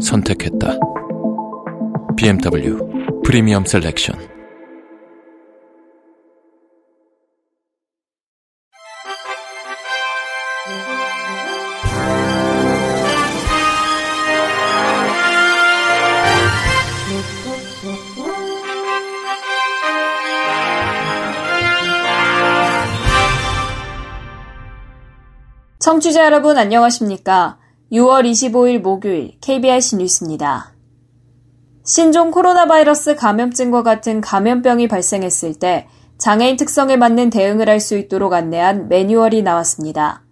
선택했다. BMW 프리미엄 셀렉션 청취자 여러분 안녕하십니까? 6월 25일 목요일 KBIC 뉴스입니다. 신종 코로나 바이러스 감염증과 같은 감염병이 발생했을 때 장애인 특성에 맞는 대응을 할 수 있도록 안내한 매뉴얼이 나왔습니다.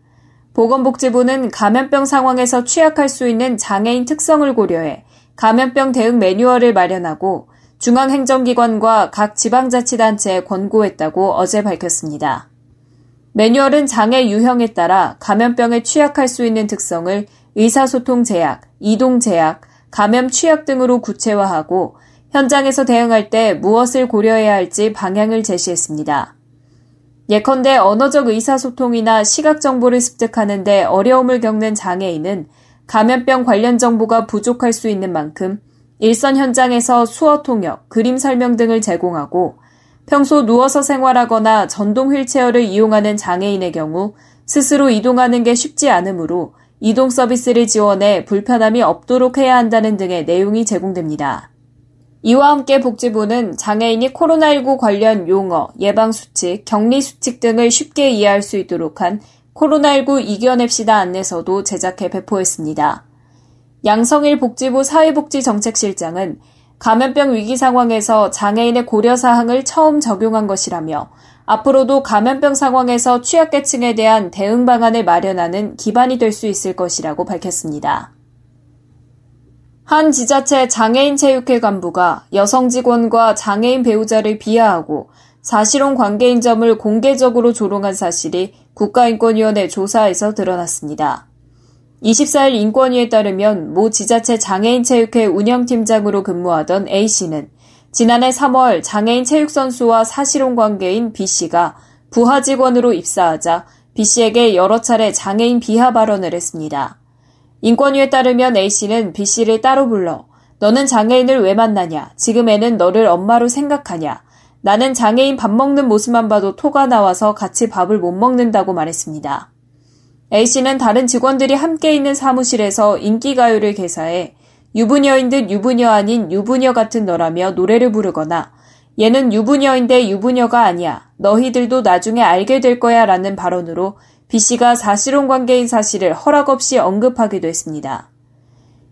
보건복지부는 감염병 상황에서 취약할 수 있는 장애인 특성을 고려해 감염병 대응 매뉴얼을 마련하고 중앙행정기관과 각 지방자치단체에 권고했다고 어제 밝혔습니다. 매뉴얼은 장애 유형에 따라 감염병에 취약할 수 있는 특성을 의사소통 제약, 이동 제약, 감염 취약 등으로 구체화하고 현장에서 대응할 때 무엇을 고려해야 할지 방향을 제시했습니다. 예컨대 언어적 의사소통이나 시각 정보를 습득하는데 어려움을 겪는 장애인은 감염병 관련 정보가 부족할 수 있는 만큼 일선 현장에서 수어 통역, 그림 설명 등을 제공하고 평소 누워서 생활하거나 전동 휠체어를 이용하는 장애인의 경우 스스로 이동하는 게 쉽지 않으므로 이동 서비스를 지원해 불편함이 없도록 해야 한다는 등의 내용이 제공됩니다. 이와 함께 복지부는 장애인이 코로나19 관련 용어, 예방수칙, 격리수칙 등을 쉽게 이해할 수 있도록 한 코로나19 이겨냅시다 안내서도 제작해 배포했습니다. 양성일 복지부 사회복지정책실장은 감염병 위기 상황에서 장애인의 고려 사항을 처음 적용한 것이라며 앞으로도 감염병 상황에서 취약계층에 대한 대응 방안을 마련하는 기반이 될 수 있을 것이라고 밝혔습니다. 한 지자체 장애인 체육회 간부가 여성 직원과 장애인 배우자를 비하하고 사실혼 관계인 점을 공개적으로 조롱한 사실이 국가인권위원회 조사에서 드러났습니다. 24일 인권위에 따르면 모 지자체 장애인 체육회 운영팀장으로 근무하던 A씨는 지난해 3월 장애인 체육선수와 사실혼 관계인 B씨가 부하 직원으로 입사하자 B씨에게 여러 차례 장애인 비하 발언을 했습니다. 인권위에 따르면 A씨는 B씨를 따로 불러 너는 장애인을 왜 만나냐? 지금 애는 너를 엄마로 생각하냐? 나는 장애인 밥 먹는 모습만 봐도 토가 나와서 같이 밥을 못 먹는다고 말했습니다. A씨는 다른 직원들이 함께 있는 사무실에서 인기가요를 개사해 유부녀인 듯 유부녀 아닌 유부녀 같은 너라며 노래를 부르거나 얘는 유부녀인데 유부녀가 아니야. 너희들도 나중에 알게 될 거야 라는 발언으로 B씨가 사실혼 관계인 사실을 허락 없이 언급하기도 했습니다.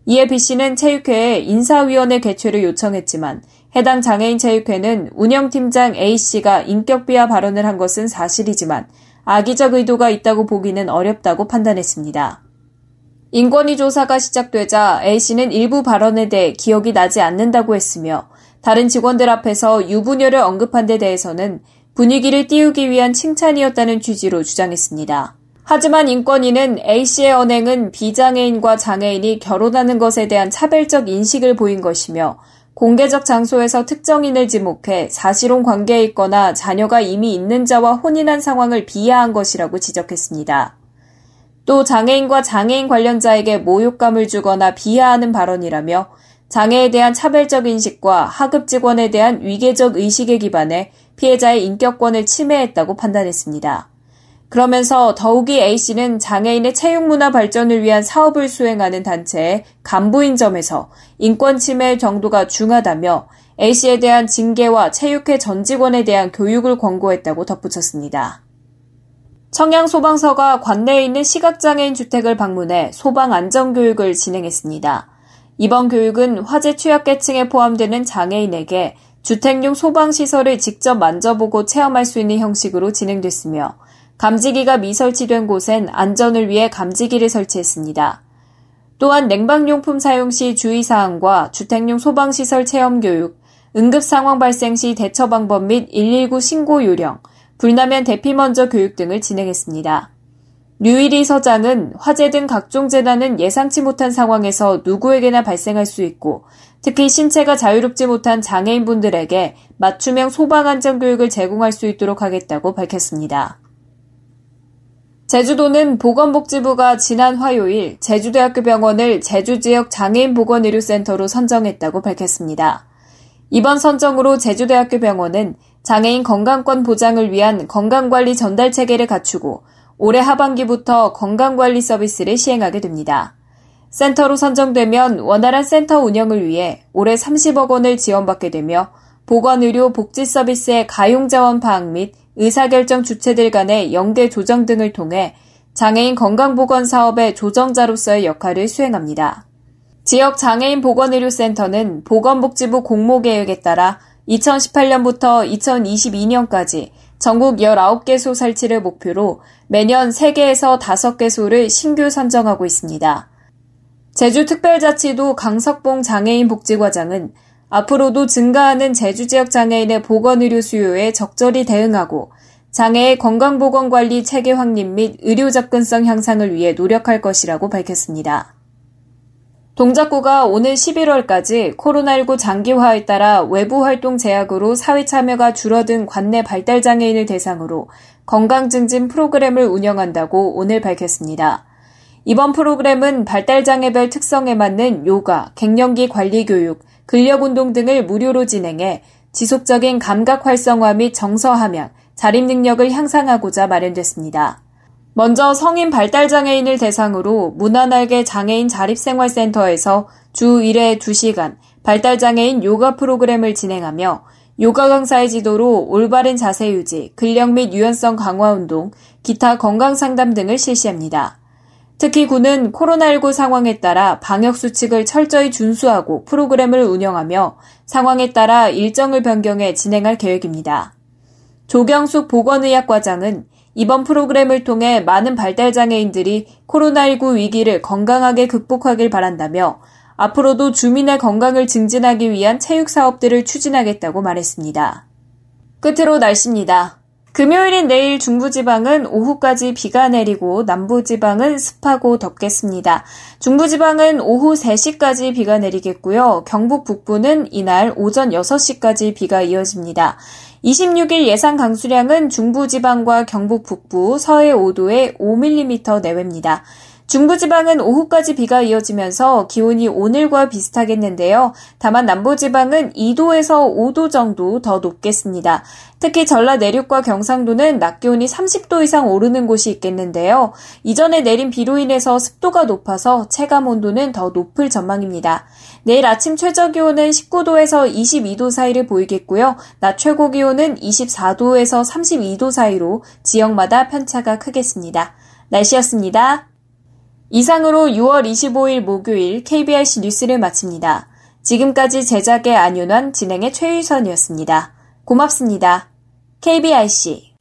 이에 B씨는 체육회에 인사위원회 개최를 요청했지만 해당 장애인 체육회는 운영팀장 A씨가 인격비하 발언을 한 것은 사실이지만 악의적 의도가 있다고 보기는 어렵다고 판단했습니다. 인권위 조사가 시작되자 A씨는 일부 발언에 대해 기억이 나지 않는다고 했으며 다른 직원들 앞에서 유부녀를 언급한 데 대해서는 분위기를 띄우기 위한 칭찬이었다는 취지로 주장했습니다. 하지만 인권위는 A씨의 언행은 비장애인과 장애인이 결혼하는 것에 대한 차별적 인식을 보인 것이며 공개적 장소에서 특정인을 지목해 사실혼 관계에 있거나 자녀가 이미 있는 자와 혼인한 상황을 비하한 것이라고 지적했습니다. 또 장애인과 장애인 관련자에게 모욕감을 주거나 비하하는 발언이라며 장애에 대한 차별적 인식과 하급 직원에 대한 위계적 의식에 기반해 피해자의 인격권을 침해했다고 판단했습니다. 그러면서 더욱이 A씨는 장애인의 체육문화 발전을 위한 사업을 수행하는 단체의 간부인 점에서 인권 침해 정도가 중하다며 A씨에 대한 징계와 체육회 전 직원에 대한 교육을 권고했다고 덧붙였습니다. 청양 소방서가 관내에 있는 시각장애인 주택을 방문해 소방 안전 교육을 진행했습니다. 이번 교육은 화재 취약계층에 포함되는 장애인에게 주택용 소방시설을 직접 만져보고 체험할 수 있는 형식으로 진행됐으며 감지기가 미설치된 곳엔 안전을 위해 감지기를 설치했습니다. 또한 냉방용품 사용 시 주의사항과 주택용 소방시설 체험 교육, 응급 상황 발생 시 대처 방법 및 119 신고 요령, 불나면 대피 먼저 교육 등을 진행했습니다. 류일희 서장은 화재 등 각종 재난은 예상치 못한 상황에서 누구에게나 발생할 수 있고 특히 신체가 자유롭지 못한 장애인분들에게 맞춤형 소방 안전 교육을 제공할 수 있도록 하겠다고 밝혔습니다. 제주도는 보건복지부가 지난 화요일 제주대학교 병원을 제주 지역 장애인 보건의료센터로 선정했다고 밝혔습니다. 이번 선정으로 제주대학교 병원은 장애인 건강권 보장을 위한 건강관리 전달 체계를 갖추고 올해 하반기부터 건강관리 서비스를 시행하게 됩니다. 센터로 선정되면 원활한 센터 운영을 위해 올해 30억 원을 지원받게 되며 보건의료 복지 서비스의 가용자원 파악 및 의사결정 주체들 간의 연계 조정 등을 통해 장애인 건강보건 사업의 조정자로서의 역할을 수행합니다. 지역 장애인 보건의료센터는 보건복지부 공모계획에 따라 2018년부터 2022년까지 전국 19개소 설치를 목표로 매년 3개에서 5개소를 신규 선정하고 있습니다. 제주특별자치도 강석봉 장애인 복지과장은 앞으로도 증가하는 제주 지역 장애인의 보건의료 수요에 적절히 대응하고 장애의 건강보건관리 체계 확립 및 의료 접근성 향상을 위해 노력할 것이라고 밝혔습니다. 동작구가 오늘 11월까지 코로나19 장기화에 따라 외부 활동 제약으로 사회 참여가 줄어든 관내 발달 장애인을 대상으로 건강 증진 프로그램을 운영한다고 오늘 밝혔습니다. 이번 프로그램은 발달 장애별 특성에 맞는 요가, 갱년기 관리 교육, 근력 운동 등을 무료로 진행해 지속적인 감각 활성화 및 정서 함양, 자립 능력을 향상하고자 마련됐습니다. 먼저 성인 발달장애인을 대상으로 문화날개 장애인 자립생활센터에서 주 1회 2시간 발달장애인 요가 프로그램을 진행하며 요가 강사의 지도로 올바른 자세 유지, 근력 및 유연성 강화 운동, 기타 건강 상담 등을 실시합니다. 특히 군은 코로나19 상황에 따라 방역 수칙을 철저히 준수하고 프로그램을 운영하며 상황에 따라 일정을 변경해 진행할 계획입니다. 조경숙 보건의학과장은 이번 프로그램을 통해 많은 발달장애인들이 코로나19 위기를 건강하게 극복하길 바란다며 앞으로도 주민의 건강을 증진하기 위한 체육 사업들을 추진하겠다고 말했습니다. 끝으로 날씨입니다. 금요일인 내일 중부지방은 오후까지 비가 내리고 남부지방은 습하고 덥겠습니다. 중부지방은 오후 3시까지 비가 내리겠고요. 경북 북부는 이날 오전 6시까지 비가 이어집니다. 26일 예상 강수량은 중부지방과 경북 북부, 서해 5도에 5mm 내외입니다. 중부지방은 오후까지 비가 이어지면서 기온이 오늘과 비슷하겠는데요. 다만 남부지방은 2도에서 5도 정도 더 높겠습니다. 특히 전라 내륙과 경상도는 낮 기온이 30도 이상 오르는 곳이 있겠는데요. 이전에 내린 비로 인해서 습도가 높아서 체감 온도는 더 높을 전망입니다. 내일 아침 최저 기온은 19도에서 22도 사이를 보이겠고요. 낮 최고 기온은 24도에서 32도 사이로 지역마다 편차가 크겠습니다. 날씨였습니다. 이상으로 6월 25일 목요일 KBRC 뉴스를 마칩니다. 지금까지 제작의 안윤환, 진행의 최유선이었습니다. 고맙습니다. KBRC